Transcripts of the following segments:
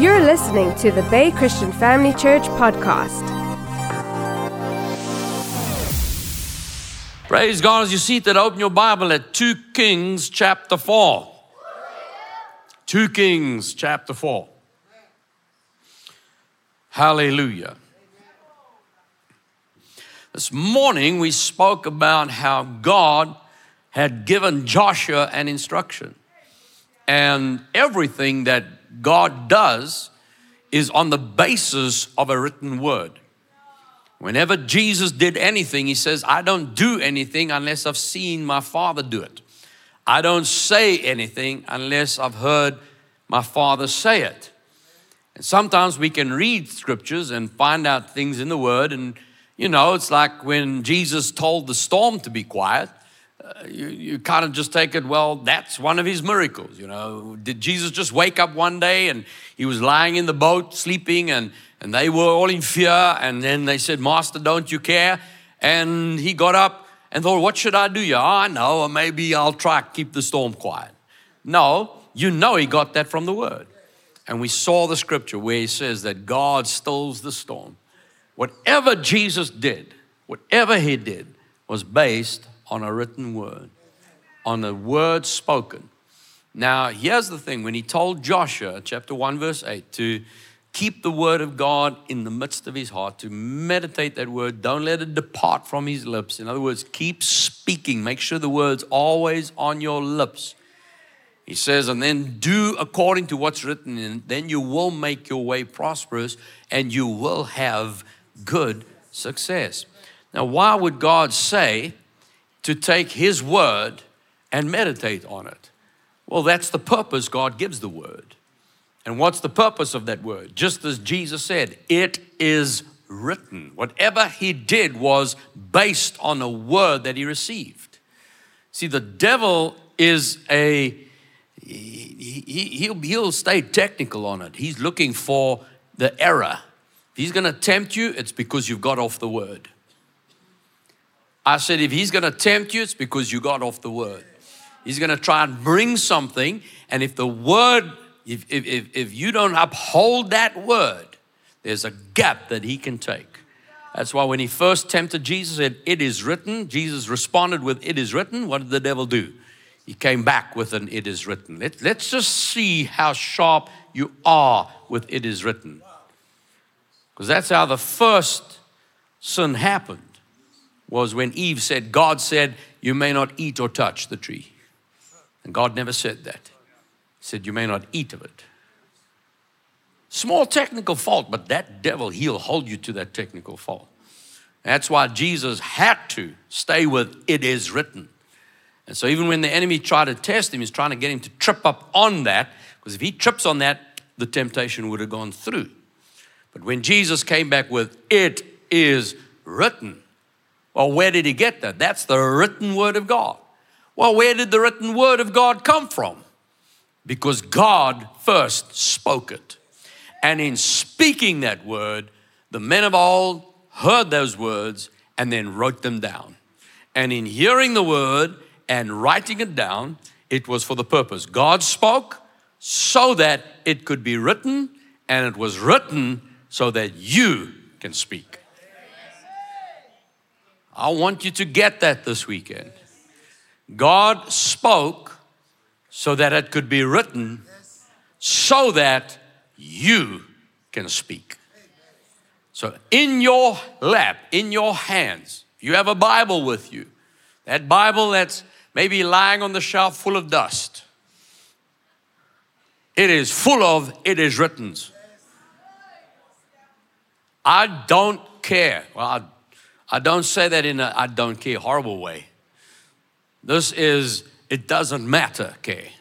You're listening to the Bay Christian Family Church podcast. Praise God as you see that open your Bible at 2 Kings chapter 4. 2 Kings chapter 4. Hallelujah. This morning we spoke about how God had given Joshua an instruction. And everything that God does is on the basis of a written word. Whenever Jesus did anything, he says, I don't do anything unless I've seen my Father do it. I don't say anything unless I've heard my Father say it. And sometimes we can read scriptures and find out things in the Word. And, you know, it's like when Jesus told the storm to be quiet uh, you, you kind of just take it, well, that's one of his miracles. You know, did Jesus just wake up one day and he was lying in the boat sleeping and, and they were all in fear? And then they said, Master, don't you care? And he got up and thought, what should I do? Yeah, I know, or maybe I'll try to keep the storm quiet. No, you know he got that from the word. And we saw the scripture where he says that God stills the storm. Whatever Jesus did, whatever he did, was based on a written word, on a word spoken. Now, here's the thing when he told Joshua, chapter 1, verse 8, to keep the word of God in the midst of his heart, to meditate that word, don't let it depart from his lips. In other words, keep speaking, make sure the word's always on your lips. He says, and then do according to what's written, and then you will make your way prosperous and you will have good success. Now, why would God say to take His word and meditate on it. Well, that's the purpose God gives the word. And what's the purpose of that word? Just as Jesus said, it is written. Whatever He did was based on a word that He received. See, the devil is a, he, he'll, he'll stay technical on it. He's looking for the error. If he's going to tempt you, it's because you've got off the word. I said, if he's going to tempt you, it's because you got off the word. He's going to try and bring something, and if the word, if, if, if you don't uphold that word, there's a gap that he can take. That's why when he first tempted Jesus, said, It is written. Jesus responded with, It is written. What did the devil do? He came back with an It is written. Let, let's just see how sharp you are with It is written. Because that's how the first sin happened was when Eve said, God said, You may not eat or touch the tree. And God never said that. He said, You may not eat of it. Small technical fault, but that devil, he'll hold you to that technical fault. That's why Jesus had to stay with it is written. And so even when the enemy tried to test him, he's trying to get him to trip up on that, because if he trips on that, the temptation would have gone through. But when Jesus came back with it is written, well, where did he get that? That's the written word of God. Well, where did the written word of God come from? Because God first spoke it. And in speaking that word, the men of old heard those words and then wrote them down. And in hearing the word and writing it down, it was for the purpose. God spoke so that it could be written, and it was written so that you can speak. I want you to get that this weekend. God spoke so that it could be written, so that you can speak. So, in your lap, in your hands, you have a Bible with you. That Bible that's maybe lying on the shelf full of dust. It is full of it is written. I don't care. Well, I I don't say that in a I don't care horrible way. This is, it doesn't matter, okay?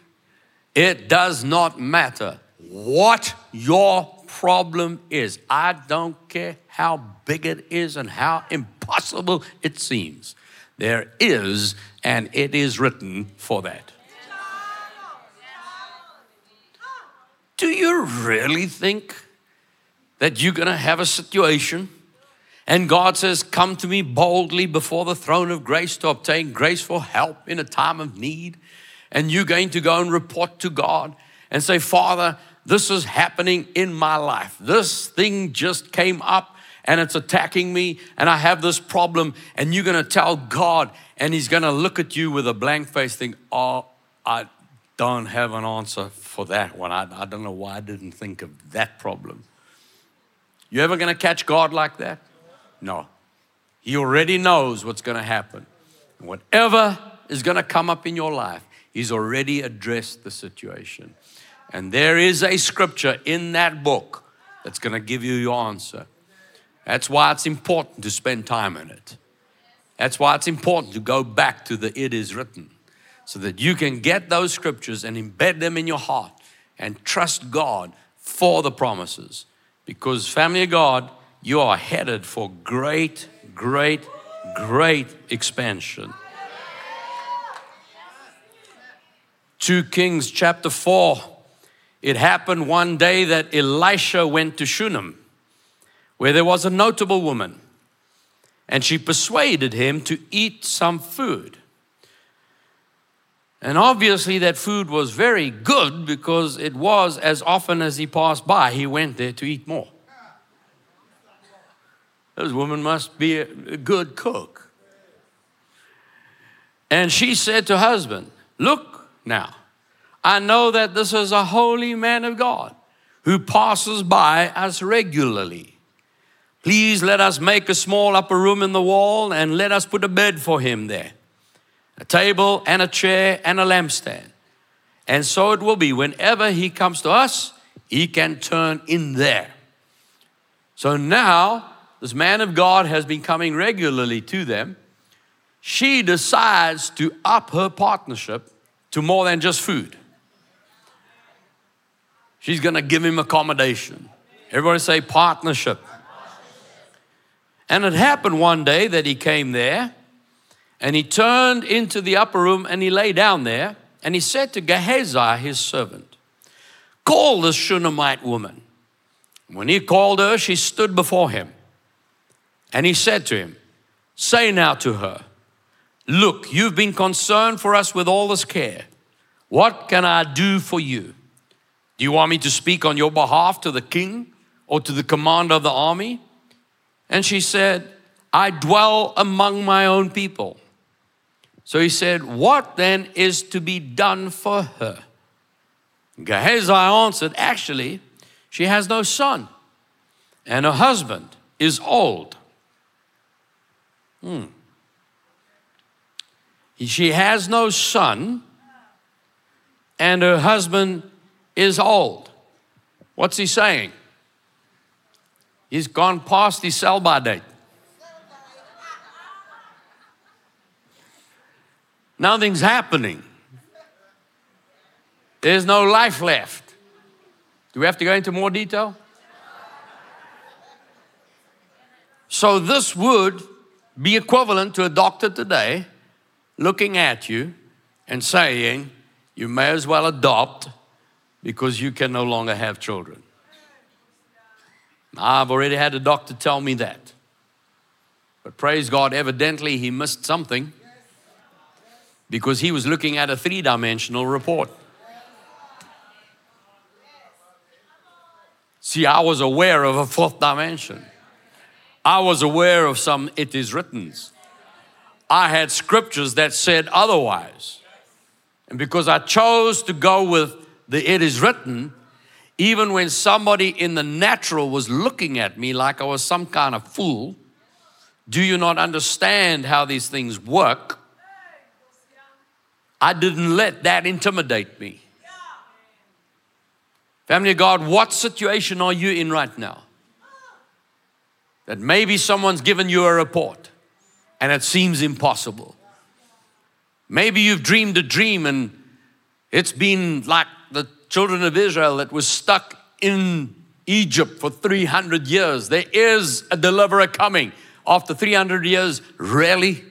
It does not matter what your problem is. I don't care how big it is and how impossible it seems. There is, and it is written for that. Do you really think that you're gonna have a situation? And God says, Come to me boldly before the throne of grace to obtain grace for help in a time of need. And you're going to go and report to God and say, Father, This is happening in my life. This thing just came up and it's attacking me, and I have this problem. And you're gonna tell God, and He's gonna look at you with a blank face, think, Oh, I don't have an answer for that one. I, I don't know why I didn't think of that problem. You ever gonna catch God like that? No. He already knows what's gonna happen. Whatever is gonna come up in your life, He's already addressed the situation. And there is a scripture in that book that's gonna give you your answer. That's why it's important to spend time in it. That's why it's important to go back to the it is written so that you can get those scriptures and embed them in your heart and trust God for the promises. Because, family of God, you are headed for great, great, great expansion. 2 Kings chapter 4. It happened one day that Elisha went to Shunem, where there was a notable woman, and she persuaded him to eat some food. And obviously, that food was very good because it was as often as he passed by, he went there to eat more. This woman must be a good cook. And she said to husband, Look now, I know that this is a holy man of God who passes by us regularly. Please let us make a small upper room in the wall and let us put a bed for him there a table and a chair and a lampstand. And so it will be whenever he comes to us, he can turn in there. So now, this man of God has been coming regularly to them. She decides to up her partnership to more than just food. She's gonna give him accommodation. Everybody say partnership. And it happened one day that he came there and he turned into the upper room and he lay down there. And he said to Gehazi, his servant, Call this Shunammite woman. When he called her, she stood before him. And he said to him, Say now to her, Look, you've been concerned for us with all this care. What can I do for you? Do you want me to speak on your behalf to the king or to the commander of the army? And she said, I dwell among my own people so he said, What then is to be done for her? Gehazi answered, Actually, she has no son, and her husband is old. Hmm. She has no son, and her husband is old. What's he saying? He's gone past his sell by date. Nothing's happening. There's no life left. Do we have to go into more detail? So, this would be equivalent to a doctor today looking at you and saying, You may as well adopt because you can no longer have children. I've already had a doctor tell me that. But praise God, evidently he missed something because he was looking at a three dimensional report. See, I was aware of a fourth dimension. I was aware of some it is writtens. I had scriptures that said otherwise. And because I chose to go with the it is written, even when somebody in the natural was looking at me like I was some kind of fool, do you not understand how these things work? I didn't let that intimidate me. Family of God, what situation are you in right now? That maybe someone's given you a report and it seems impossible. Maybe you've dreamed a dream and it's been like the children of Israel that was stuck in Egypt for 300 years. There is a deliverer coming. After 300 years, really?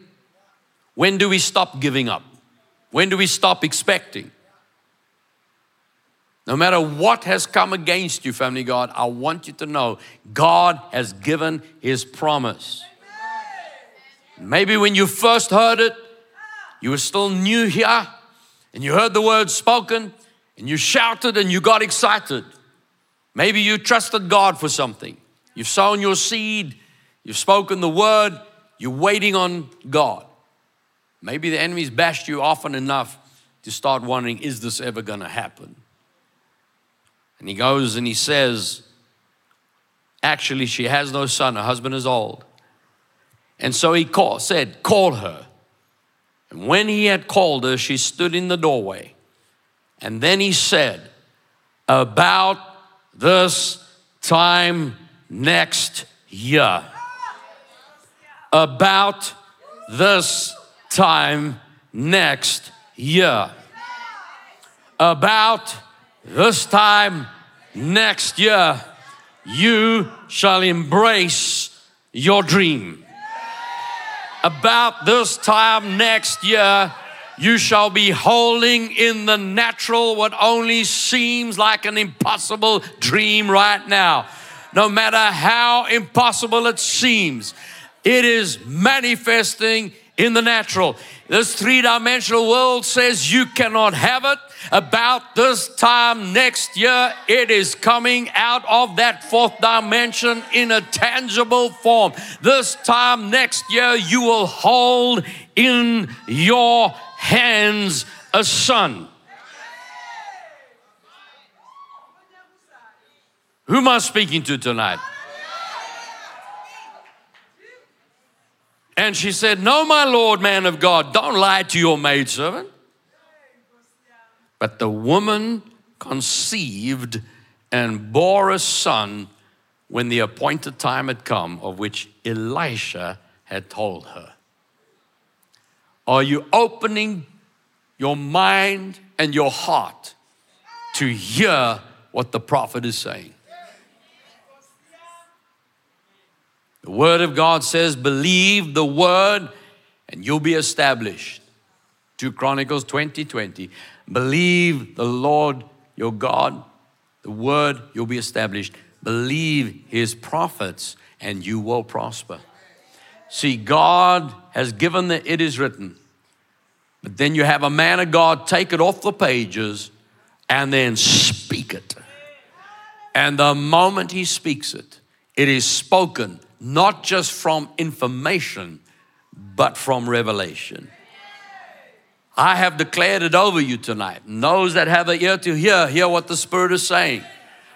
When do we stop giving up? When do we stop expecting? No matter what has come against you, family God, I want you to know God has given His promise. Maybe when you first heard it, you were still new here and you heard the word spoken and you shouted and you got excited. Maybe you trusted God for something. You've sown your seed, you've spoken the word, you're waiting on God. Maybe the enemy's bashed you often enough to start wondering, is this ever going to happen? And he goes and he says, Actually, she has no son, her husband is old. And so he said, Call her. And when he had called her, she stood in the doorway. And then he said, About this time next year. About this time next year. About this time next year, you shall embrace your dream. About this time next year, you shall be holding in the natural what only seems like an impossible dream right now. No matter how impossible it seems, it is manifesting in the natural. This three dimensional world says you cannot have it. About this time next year, it is coming out of that fourth dimension in a tangible form. This time next year, you will hold in your hands a son. Who am I speaking to tonight? And she said, No, my Lord, man of God, don't lie to your maidservant. But the woman conceived and bore a son when the appointed time had come, of which Elisha had told her. Are you opening your mind and your heart to hear what the prophet is saying? The word of God says, believe the word and you'll be established. 2 Chronicles 20 20. Believe the Lord your God, the word, you'll be established. Believe his prophets and you will prosper. See, God has given that it is written, but then you have a man of God take it off the pages and then speak it. And the moment he speaks it, it is spoken not just from information, but from revelation. I have declared it over you tonight. And those that have an ear to hear, hear what the Spirit is saying.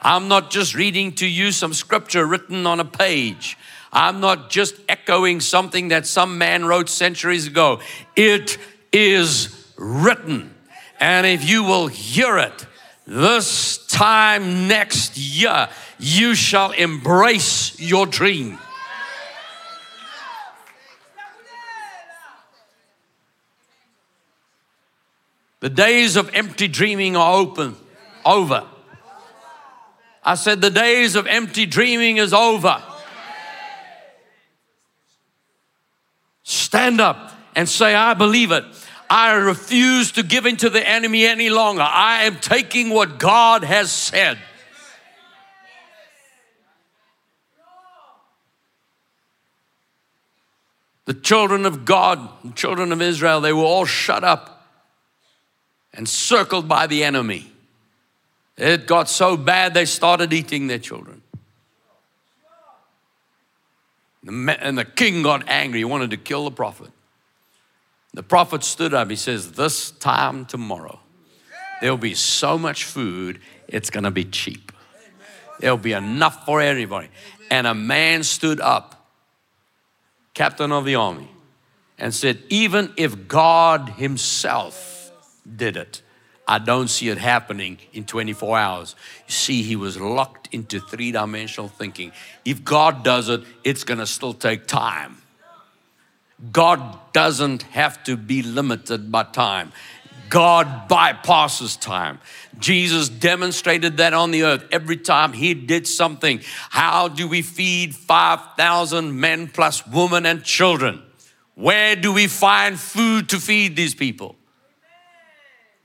I'm not just reading to you some scripture written on a page. I'm not just echoing something that some man wrote centuries ago. It is written. And if you will hear it this time next year, you shall embrace your dream. The days of empty dreaming are open, over. I said, the days of empty dreaming is over. Stand up and say, I believe it. I refuse to give in to the enemy any longer. I am taking what God has said. The children of God, the children of Israel, they were all shut up and circled by the enemy. It got so bad they started eating their children. And the king got angry. He wanted to kill the prophet. The prophet stood up. He says, This time tomorrow, there'll be so much food, it's going to be cheap. There'll be enough for everybody. And a man stood up, captain of the army, and said, Even if God Himself did it. I don't see it happening in 24 hours. You see, he was locked into three dimensional thinking. If God does it, it's going to still take time. God doesn't have to be limited by time. God bypasses time. Jesus demonstrated that on the earth every time he did something. How do we feed 5,000 men plus women and children? Where do we find food to feed these people?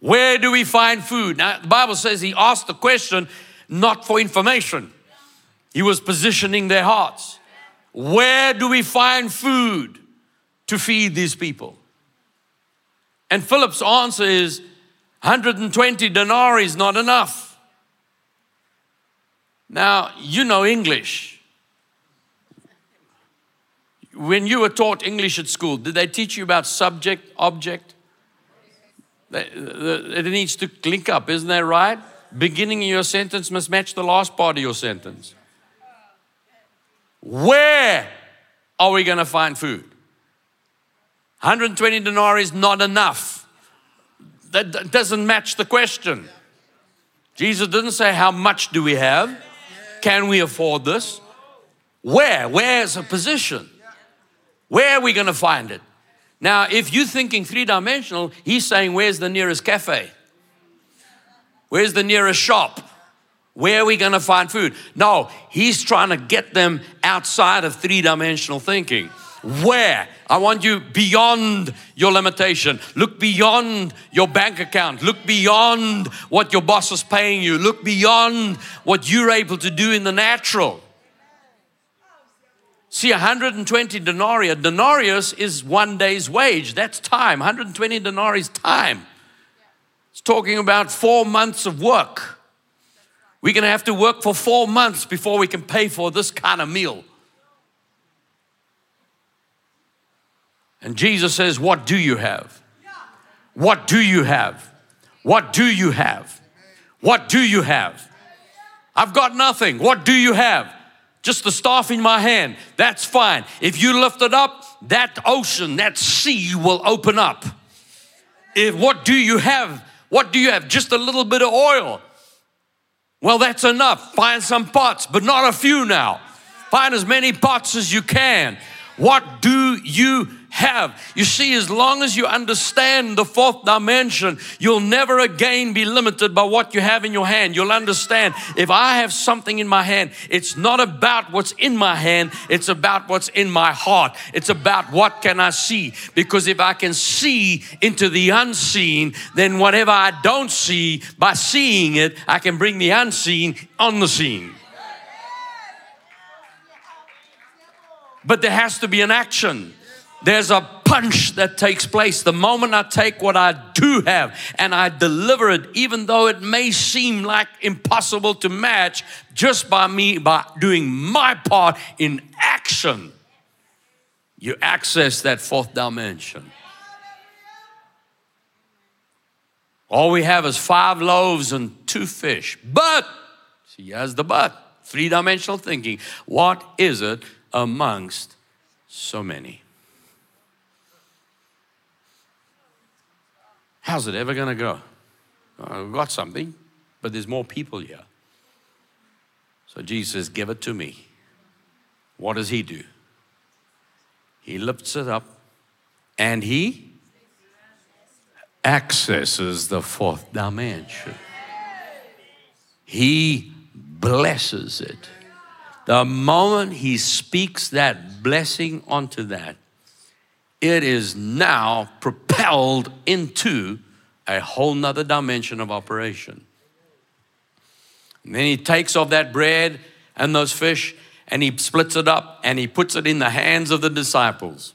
Where do we find food? Now, the Bible says he asked the question not for information, he was positioning their hearts. Where do we find food to feed these people? And Philip's answer is 120 denarii is not enough. Now, you know English. When you were taught English at school, did they teach you about subject, object? It needs to link up, isn't that right? Beginning of your sentence must match the last part of your sentence. Where are we going to find food? 120 denarii is not enough. That doesn't match the question. Jesus didn't say, How much do we have? Can we afford this? Where? Where's a position? Where are we going to find it? Now, if you're thinking three dimensional, he's saying, Where's the nearest cafe? Where's the nearest shop? Where are we going to find food? No, he's trying to get them outside of three dimensional thinking. Where? I want you beyond your limitation. Look beyond your bank account. Look beyond what your boss is paying you. Look beyond what you're able to do in the natural. See, 120 denarii, a denarius is one day's wage. That's time. 120 denarii is time. It's talking about four months of work. We're going to have to work for four months before we can pay for this kind of meal. And Jesus says, What do you have? What do you have? What do you have? What do you have? I've got nothing. What do you have? Just the staff in my hand. That's fine. If you lift it up, that ocean, that sea will open up. If what do you have? What do you have? Just a little bit of oil. Well, that's enough. Find some pots, but not a few now. Find as many pots as you can. What do you have. You see, as long as you understand the fourth dimension, you'll never again be limited by what you have in your hand. You'll understand if I have something in my hand, it's not about what's in my hand, it's about what's in my heart. It's about what can I see. Because if I can see into the unseen, then whatever I don't see, by seeing it, I can bring the unseen on the scene. But there has to be an action. There's a punch that takes place the moment I take what I do have and I deliver it, even though it may seem like impossible to match, just by me, by doing my part in action. You access that fourth dimension. All we have is five loaves and two fish. But, see, has the but, three dimensional thinking. What is it amongst so many? How's it ever going to go? I've got something, but there's more people here. So Jesus says, Give it to me. What does he do? He lifts it up and he accesses the fourth dimension. He blesses it. The moment he speaks that blessing onto that, it is now propelled into a whole nother dimension of operation. And then he takes off that bread and those fish and he splits it up and he puts it in the hands of the disciples.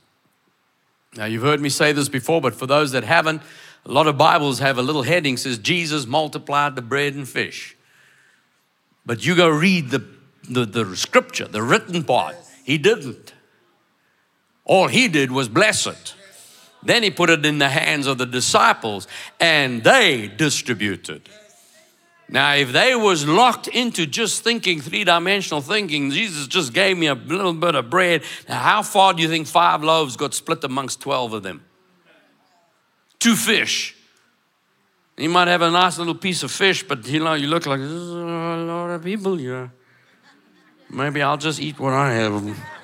Now, you've heard me say this before, but for those that haven't, a lot of Bibles have a little heading says Jesus multiplied the bread and fish. But you go read the, the, the scripture, the written part. He didn't. All he did was bless it. Then he put it in the hands of the disciples and they distributed. Now, if they was locked into just thinking three-dimensional thinking, Jesus just gave me a little bit of bread. Now, how far do you think five loaves got split amongst 12 of them? Two fish. You might have a nice little piece of fish, but you know, you look like, a lot of people here. Maybe I'll just eat what I have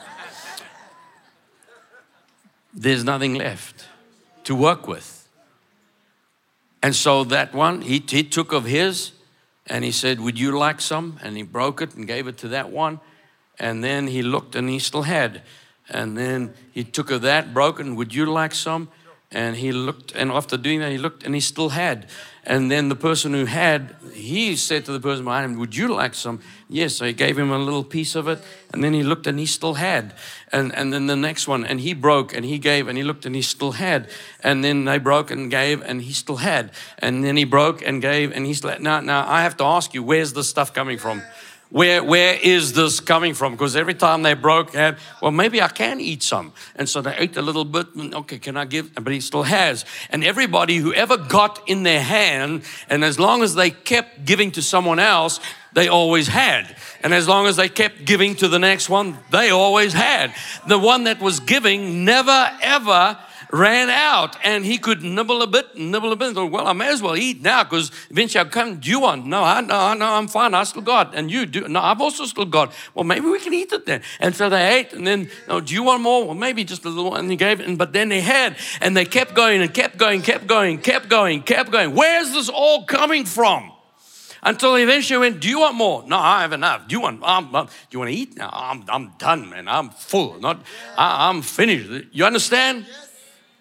there's nothing left to work with. And so that one, he, he took of his and he said, Would you like some? And he broke it and gave it to that one. And then he looked and he still had. And then he took of that broken, Would you like some? And he looked, and after doing that, he looked and he still had. And then the person who had, he said to the person behind him, Would you like some? Yes. So he gave him a little piece of it. And then he looked and he still had. And, and then the next one, and he broke and he gave and he looked and he still had. And then they broke and gave and he still had. And then he broke and gave and he still had. Now, now I have to ask you, where's the stuff coming from? Where, where is this coming from? Because every time they broke, had, well, maybe I can eat some. And so they ate a little bit. Okay, can I give? But he still has. And everybody who ever got in their hand, and as long as they kept giving to someone else, they always had. And as long as they kept giving to the next one, they always had. The one that was giving never, ever ran out and he could nibble a bit, nibble a bit. Thought, Well, I may as well eat now because eventually I'll come. Do you want? No, I no, no, I'm fine. I still got. And you do? No, I've also still got. Well, maybe we can eat it then. And so they ate, and then, oh, do you want more? Well, maybe just a little. And he gave it, but then they had, and they kept going and kept going, kept going, kept going, kept going. Where's this all coming from? Until eventually went, Do you want more? No, I have enough. Do you want, um, um, do you want to eat? now? I'm, I'm done, man. I'm full. Not, I, am finished. You understand? Yes.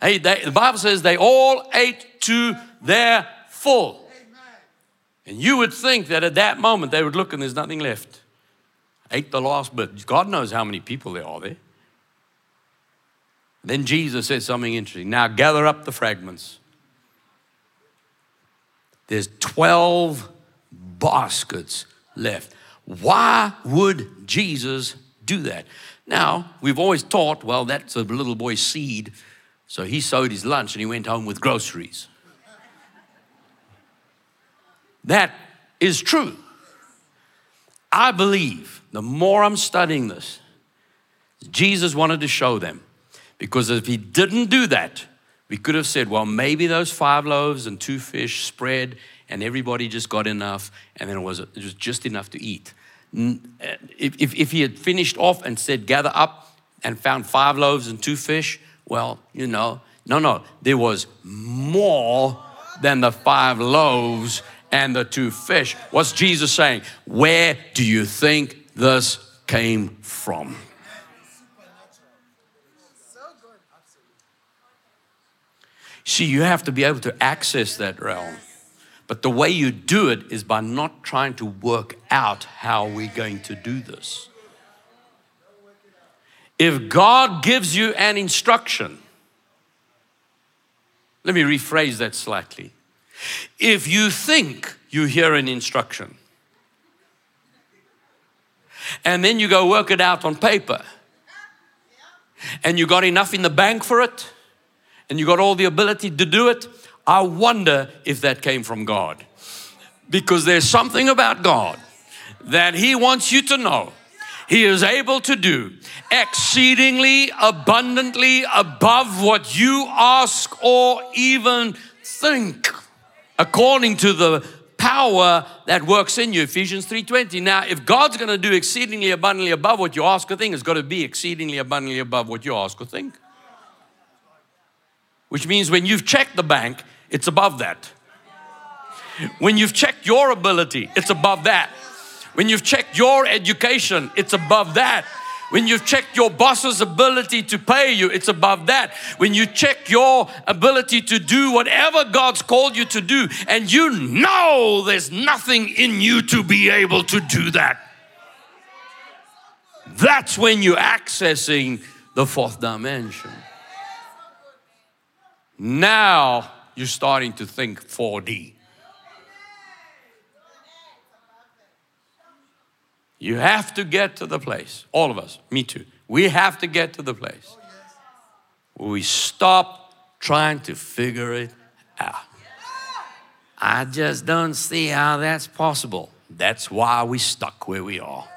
Hey, they, the Bible says they all ate to their full. And you would think that at that moment they would look and there's nothing left. Ate the last bit. God knows how many people there are there. Then Jesus says something interesting. Now gather up the fragments. There's 12 baskets left. Why would Jesus do that? Now, we've always taught, well, that's a little boy's seed so he sowed his lunch and he went home with groceries. That is true. I believe the more I'm studying this, Jesus wanted to show them. Because if he didn't do that, we could have said, well, maybe those five loaves and two fish spread and everybody just got enough and then it was, it was just enough to eat. Uh, if, if, if he had finished off and said, gather up and found five loaves and two fish, well, you know, no, no, there was more than the five loaves and the two fish. What's Jesus saying? Where do you think this came from? See, you have to be able to access that realm. But the way you do it is by not trying to work out how we're going to do this. If God gives you an instruction, let me rephrase that slightly. If you think you hear an instruction, and then you go work it out on paper, and you got enough in the bank for it, and you got all the ability to do it, I wonder if that came from God. Because there's something about God that He wants you to know he is able to do exceedingly abundantly above what you ask or even think, according to the power that works in you. Ephesians 3.20 now if god's going to do exceedingly abundantly above what you ask or think it's got to be exceedingly abundantly above what you ask or think. Which means when you've checked the bank it's above that. When you've checked your ability it's above that when you've checked your education, it's above that. When you've checked your boss's ability to pay you, it's above that. When you check your ability to do whatever God's called you to do, and you know there's nothing in you to be able to do that, that's when you're accessing the fourth dimension. Now you're starting to think 4D. You have to get to the place, all of us, me too. We have to get to the place where we stop trying to figure it out. I just don't see how that's possible. That's why we stuck where we are.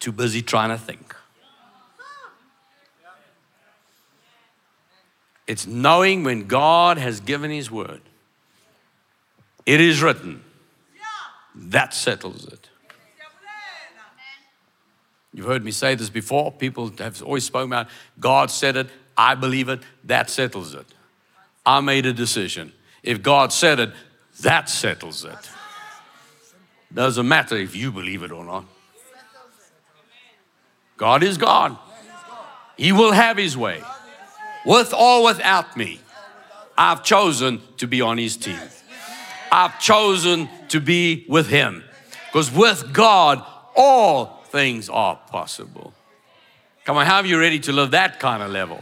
Too busy trying to think. It's knowing when God has given His word. It is written. That settles it. You've heard me say this before. People have always spoken about God said it, I believe it, that settles it. I made a decision. If God said it, that settles it. Doesn't matter if you believe it or not. God is God. He will have His way, with or without me. I've chosen to be on His team. I've chosen to be with Him. Because with God, all things are possible. Come on, how are you ready to live that kind of level?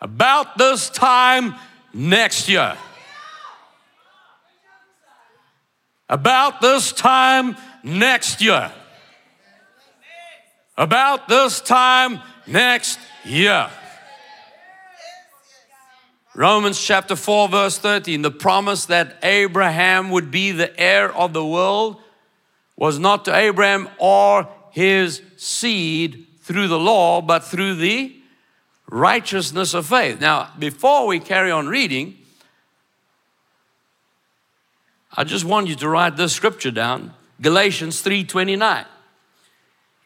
About this time next year, About this time next year. About this time next year. Romans chapter 4, verse 13 the promise that Abraham would be the heir of the world was not to Abraham or his seed through the law, but through the righteousness of faith. Now, before we carry on reading, I just want you to write this scripture down Galatians 3:29.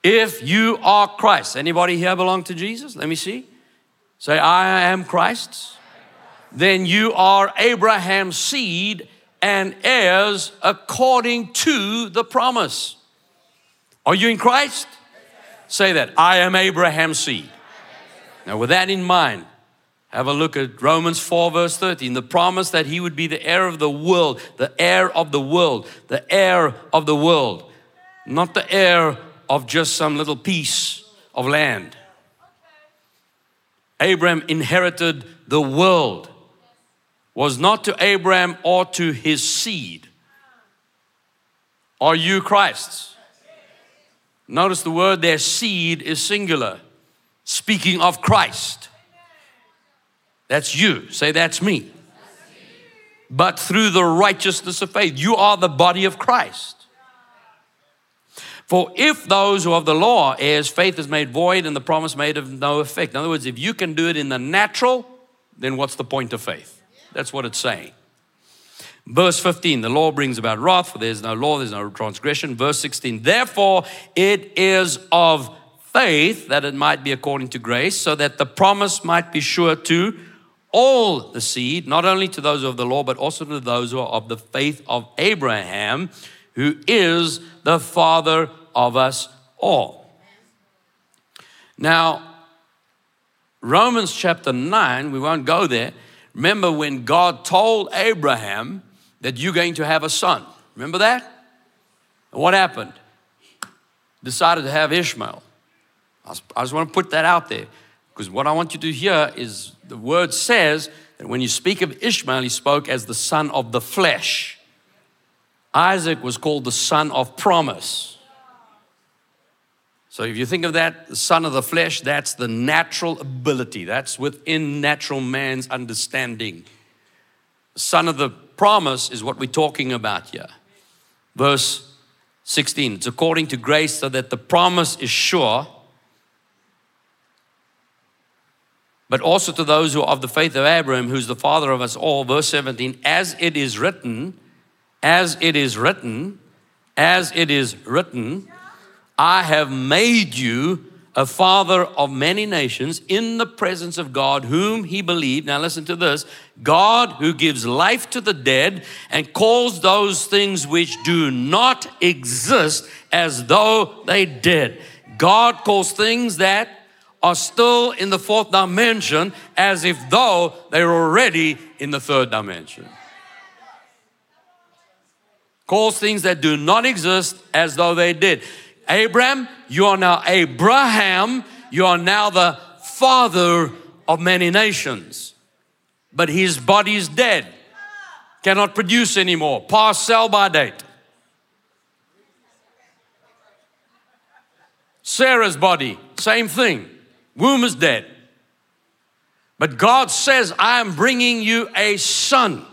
If you are Christ, anybody here belong to Jesus? Let me see. Say, I am Christ's. Then you are Abraham's seed and heirs according to the promise. Are you in Christ? Say that. I am Abraham's seed. Now, with that in mind, have a look at Romans 4, verse 13. The promise that he would be the heir of the world, the heir of the world, the heir of the world, not the heir of just some little piece of land. Abraham inherited the world, was not to Abraham or to his seed. Are you Christ's? Notice the word their seed is singular, speaking of Christ. That's you. Say, that's me. But through the righteousness of faith, you are the body of Christ. For if those who of the law heirs, faith is made void and the promise made of no effect. In other words, if you can do it in the natural, then what's the point of faith? That's what it's saying. Verse 15, the law brings about wrath, for there's no law, there's no transgression. Verse 16, therefore it is of faith that it might be according to grace, so that the promise might be sure to all the seed, not only to those of the law, but also to those who are of the faith of Abraham, who is the father of us all. Now, Romans chapter 9, we won't go there. Remember when God told Abraham that you're going to have a son. Remember that? What happened? Decided to have Ishmael. I just want to put that out there because what I want you to hear is the word says that when you speak of Ishmael, he spoke as the son of the flesh. Isaac was called the son of promise. So if you think of that, the son of the flesh, that's the natural ability. That's within natural man's understanding. Son of the promise is what we're talking about here. Verse 16, it's according to grace so that the promise is sure but also to those who are of the faith of Abraham, who's the father of us all. Verse 17, as it is written, as it is written, as it is written, I have made you a father of many nations in the presence of God, whom he believed. Now, listen to this God who gives life to the dead and calls those things which do not exist as though they did. God calls things that are still in the fourth dimension as if though they were already in the third dimension. Calls things that do not exist as though they did. Abraham, you are now Abraham, you are now the father of many nations. But his body is dead, cannot produce anymore, past sell by date. Sarah's body, same thing. Womb is dead. But God says, I am bringing you a son.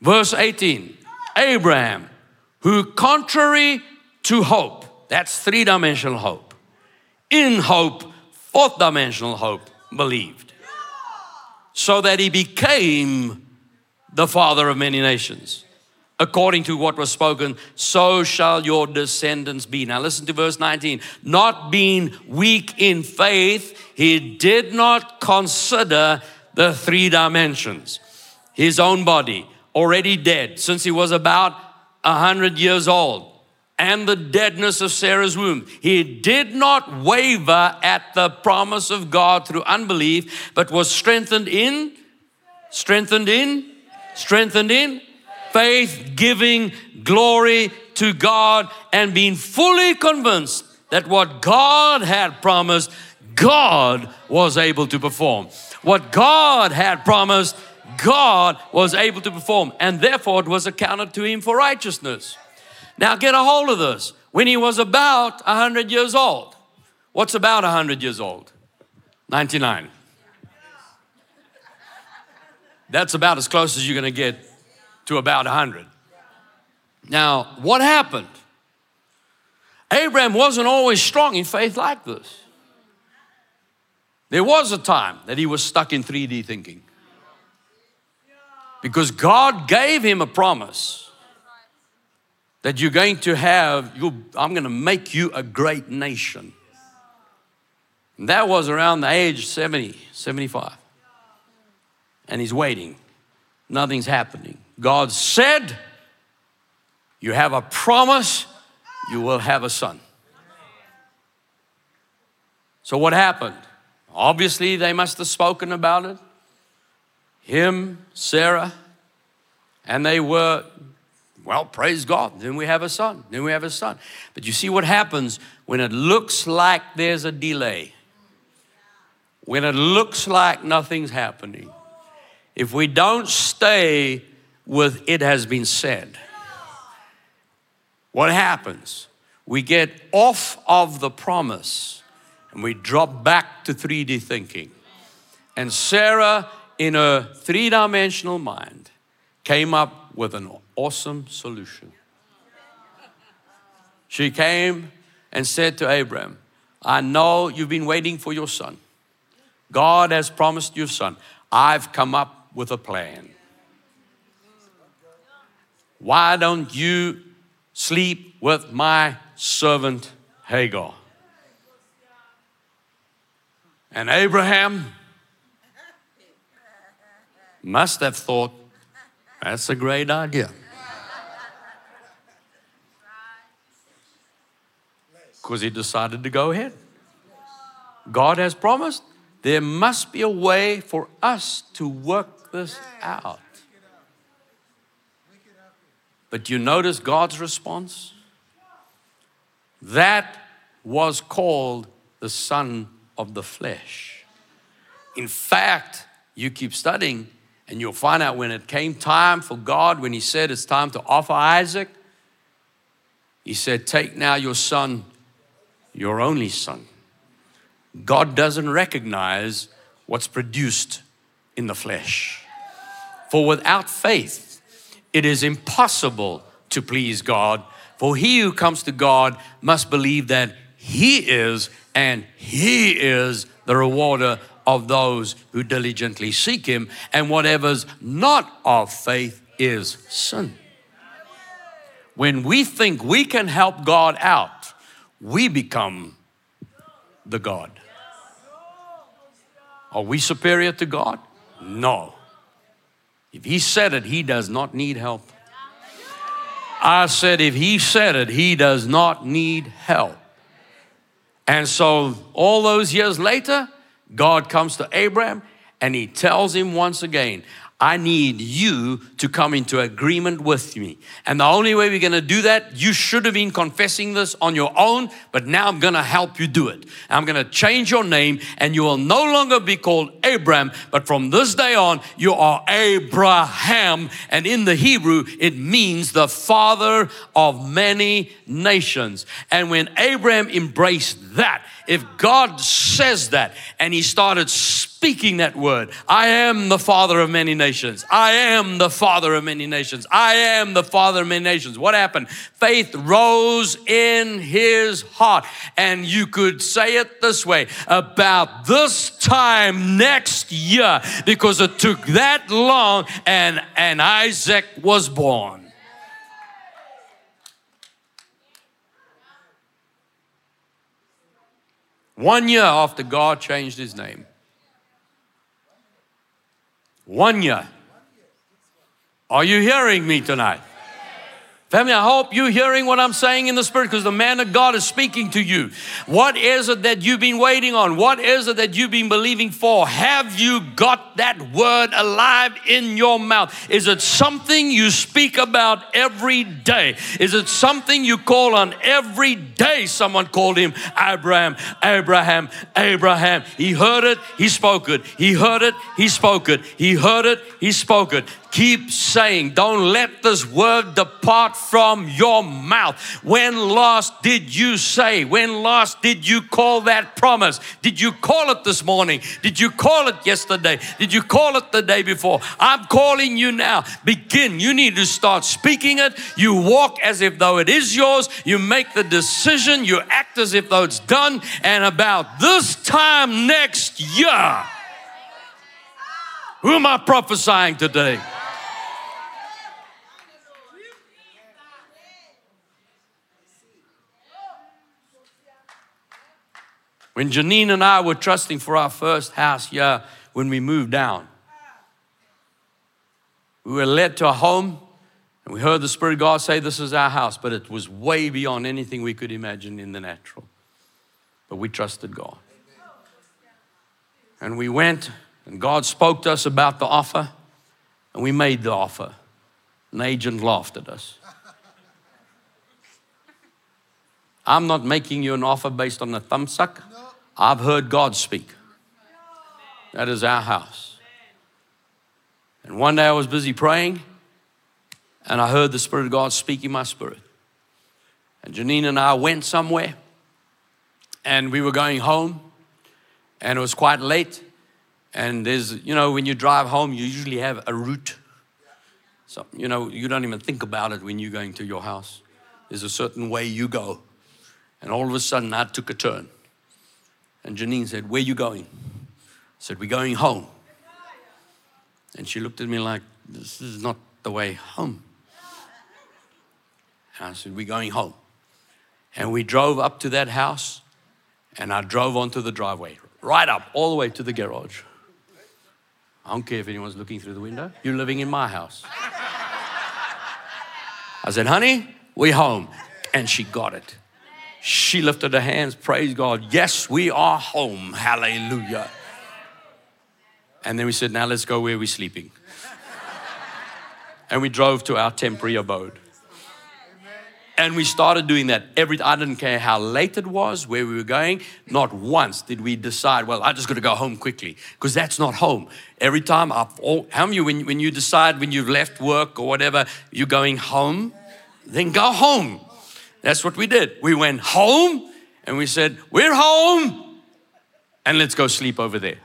Verse 18 Abraham, who contrary to hope, that's three dimensional hope, in hope, fourth dimensional hope, believed, so that he became the father of many nations according to what was spoken, so shall your descendants be. Now listen to verse 19. Not being weak in faith, he did not consider the three dimensions. His own body, already dead since he was about a hundred years old, and the deadness of Sarah's womb. He did not waver at the promise of God through unbelief, but was strengthened in, strengthened in, strengthened in faith giving glory to God and being fully convinced that what God had promised, God was able to perform. What God had promised, God was able to perform, and therefore it was accounted to him for righteousness. Now get a hold of this. When he was about 100 years old, what's about 100 years old? 99. That's about as close as you're going to get to about 100. Now, what happened? Abraham wasn't always strong in faith like this. There was a time that he was stuck in 3D thinking. Because God gave him a promise that you're going to have, I'm going to make you a great nation. And that was around the age 70, 75. And he's waiting. Nothing's happening. God said, You have a promise, you will have a son. So, what happened? Obviously, they must have spoken about it. Him, Sarah, and they were, well, praise God. Then we have a son. Then we have a son. But you see what happens when it looks like there's a delay, when it looks like nothing's happening. If we don't stay with it has been said, what happens? We get off of the promise and we drop back to 3D thinking. And Sarah, in her three dimensional mind, came up with an awesome solution. She came and said to Abraham, I know you've been waiting for your son. God has promised you a son. I've come up with a plan. Why don't you sleep with my servant Hagar? And Abraham must have thought, that's a great idea. Because he decided to go ahead. God has promised there must be a way for us to work this out. But you notice God's response? That was called the son of the flesh. In fact, you keep studying and you'll find out when it came time for God, when He said it's time to offer Isaac, He said, Take now your son, your only son. God doesn't recognize what's produced in the flesh. For without faith, it is impossible to please God. For he who comes to God must believe that He is, and He is the rewarder of those who diligently seek Him. And whatever's not of faith is sin. When we think we can help God out, we become the God. Are we superior to God? No. If He said it, He does not need help. I said, if He said it, He does not need help. And so, all those years later, God comes to Abraham and He tells him once again, I need you to come into agreement with me. And the only way we're going to do that, you should have been confessing this on your own, but now I'm going to help you do it. I'm going to change your name, and you will no longer be called Abram, but from this day on, you are Abraham. And in the Hebrew, it means the father of many nations. And when Abraham embraced that, if God says that and he started speaking that word, I am the father of many nations. I am the father of many nations. I am the father of many nations. What happened? Faith rose in his heart. And you could say it this way about this time next year, because it took that long and, and Isaac was born. One year after God changed his name. One year. Are you hearing me tonight? Family, I hope you're hearing what I'm saying in the spirit because the man of God is speaking to you. What is it that you've been waiting on? What is it that you've been believing for? Have you got that word alive in your mouth? Is it something you speak about every day? Is it something you call on every day? Someone called him Abraham, Abraham, Abraham. He heard it, he spoke it. He heard it, he spoke it. He heard it, he spoke it. Keep saying, don't let this word depart from your mouth. When last did you say? When last did you call that promise? Did you call it this morning? Did you call it yesterday? Did you call it the day before? I'm calling you now. Begin. You need to start speaking it. You walk as if though it is yours. You make the decision. You act as if though it's done. And about this time next year, who am I prophesying today? When Janine and I were trusting for our first house here when we moved down, we were led to a home and we heard the Spirit of God say, This is our house, but it was way beyond anything we could imagine in the natural. But we trusted God. And we went, and God spoke to us about the offer, and we made the offer. An agent laughed at us. I'm not making you an offer based on a thumbsuck. I've heard God speak. That is our house. And one day I was busy praying, and I heard the Spirit of God speak in my spirit. And Janine and I went somewhere, and we were going home, and it was quite late. And there's, you know, when you drive home, you usually have a route. So, you know, you don't even think about it when you're going to your house. There's a certain way you go. And all of a sudden, I took a turn. And Janine said, Where you going? I said, We're going home. And she looked at me like, This is not the way home. And I said, We're going home. And we drove up to that house, and I drove onto the driveway, right up, all the way to the garage. I don't care if anyone's looking through the window. You're living in my house. I said, honey, we're home. And she got it. She lifted her hands, praise God. Yes, we are home. Hallelujah. And then we said, now let's go where we're sleeping. And we drove to our temporary abode. And we started doing that every I didn't care how late it was, where we were going. Not once did we decide, well, I just got to go home quickly, because that's not home. Every time, I've, all, how many when, when you decide when you've left work or whatever, you're going home, then go home. That's what we did. We went home and we said, We're home, and let's go sleep over there.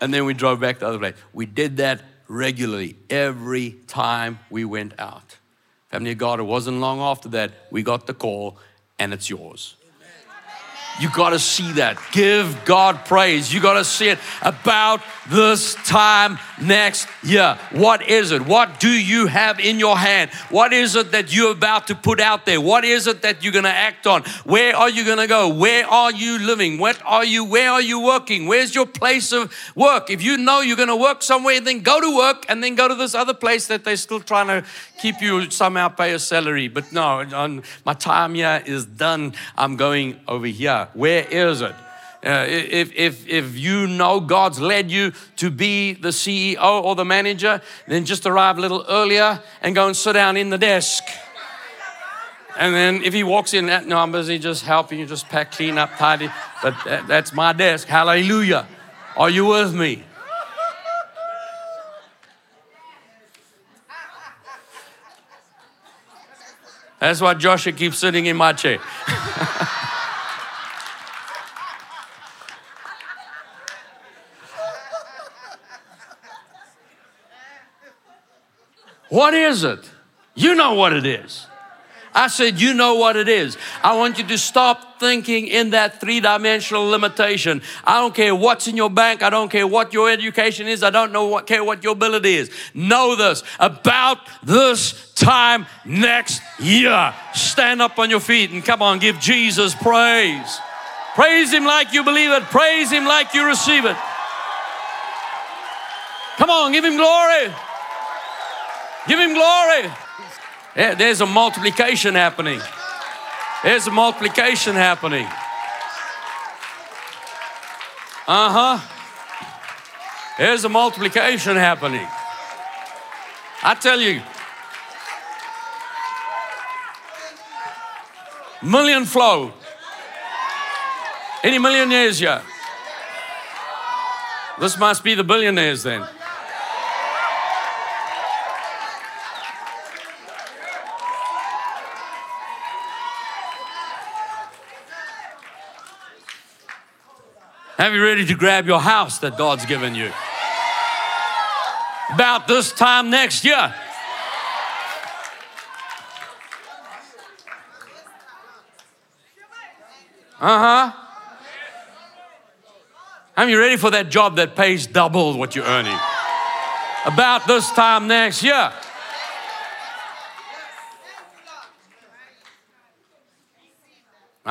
And then we drove back the other way. We did that regularly every time we went out. Family of God, it wasn't long after that we got the call, and it's yours. You got to see that. Give God praise. You got to see it about this time next year. What is it? What do you have in your hand? What is it that you're about to put out there? What is it that you're going to act on? Where are you going to go? Where are you living? What are you where are you working? Where's your place of work? If you know you're going to work somewhere, then go to work and then go to this other place that they're still trying to keep you somehow pay a salary. But no, my time here is done. I'm going over here. Where is it? Uh, if, if, if you know God's led you to be the CEO or the manager, then just arrive a little earlier and go and sit down in the desk. And then if he walks in, no, I'm busy just helping you, just pack, clean up, tidy. But that, that's my desk. Hallelujah. Are you with me? That's why Joshua keeps sitting in my chair. What is it? You know what it is. I said, You know what it is. I want you to stop thinking in that three dimensional limitation. I don't care what's in your bank. I don't care what your education is. I don't know what, care what your ability is. Know this about this time next year. Stand up on your feet and come on, give Jesus praise. Praise Him like you believe it, praise Him like you receive it. Come on, give Him glory. Give him glory. Yeah, there's a multiplication happening. There's a multiplication happening. Uh huh. There's a multiplication happening. I tell you, million flow. Any millionaires here? This must be the billionaires then. Have you ready to grab your house that God's given you? About this time next year. Uh huh. Are you ready for that job that pays double what you're earning? About this time next year.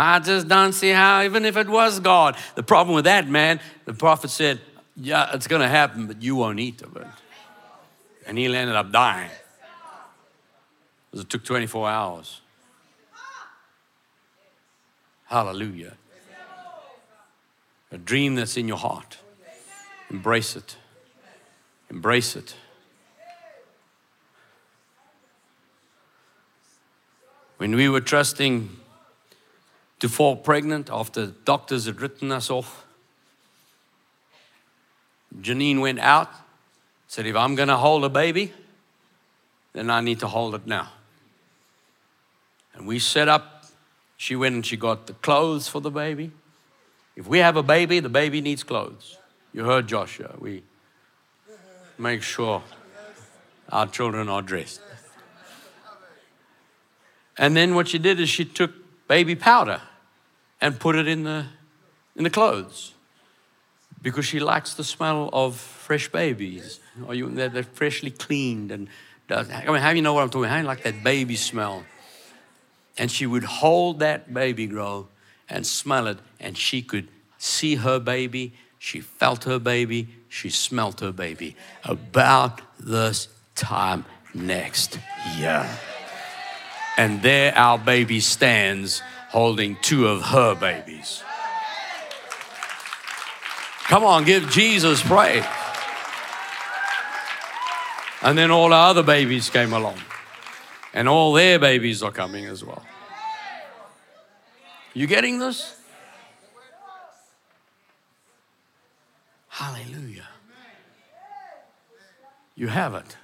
I just don't see how, even if it was God. The problem with that, man, the prophet said, Yeah, it's going to happen, but you won't eat of it. And he ended up dying. Because it took 24 hours. Hallelujah. A dream that's in your heart. Embrace it. Embrace it. When we were trusting to fall pregnant after doctors had written us off, Janine went out, said, If I'm going to hold a baby, then I need to hold it now. And we set up, she went and she got the clothes for the baby. If we have a baby, the baby needs clothes. You heard Joshua. We make sure our children are dressed. And then what she did is she took baby powder and put it in the, in the clothes because she likes the smell of fresh babies. Or you, they're, they're freshly cleaned and I mean, how do you know what I'm talking about? How do you like that baby smell? And she would hold that baby girl and smell it, and she could see her baby, she felt her baby, she smelt her baby. About this time next year. And there our baby stands holding two of her babies. Come on, give Jesus praise. And then all our other babies came along. And all their babies are coming as well. You getting this? Hallelujah. You have it.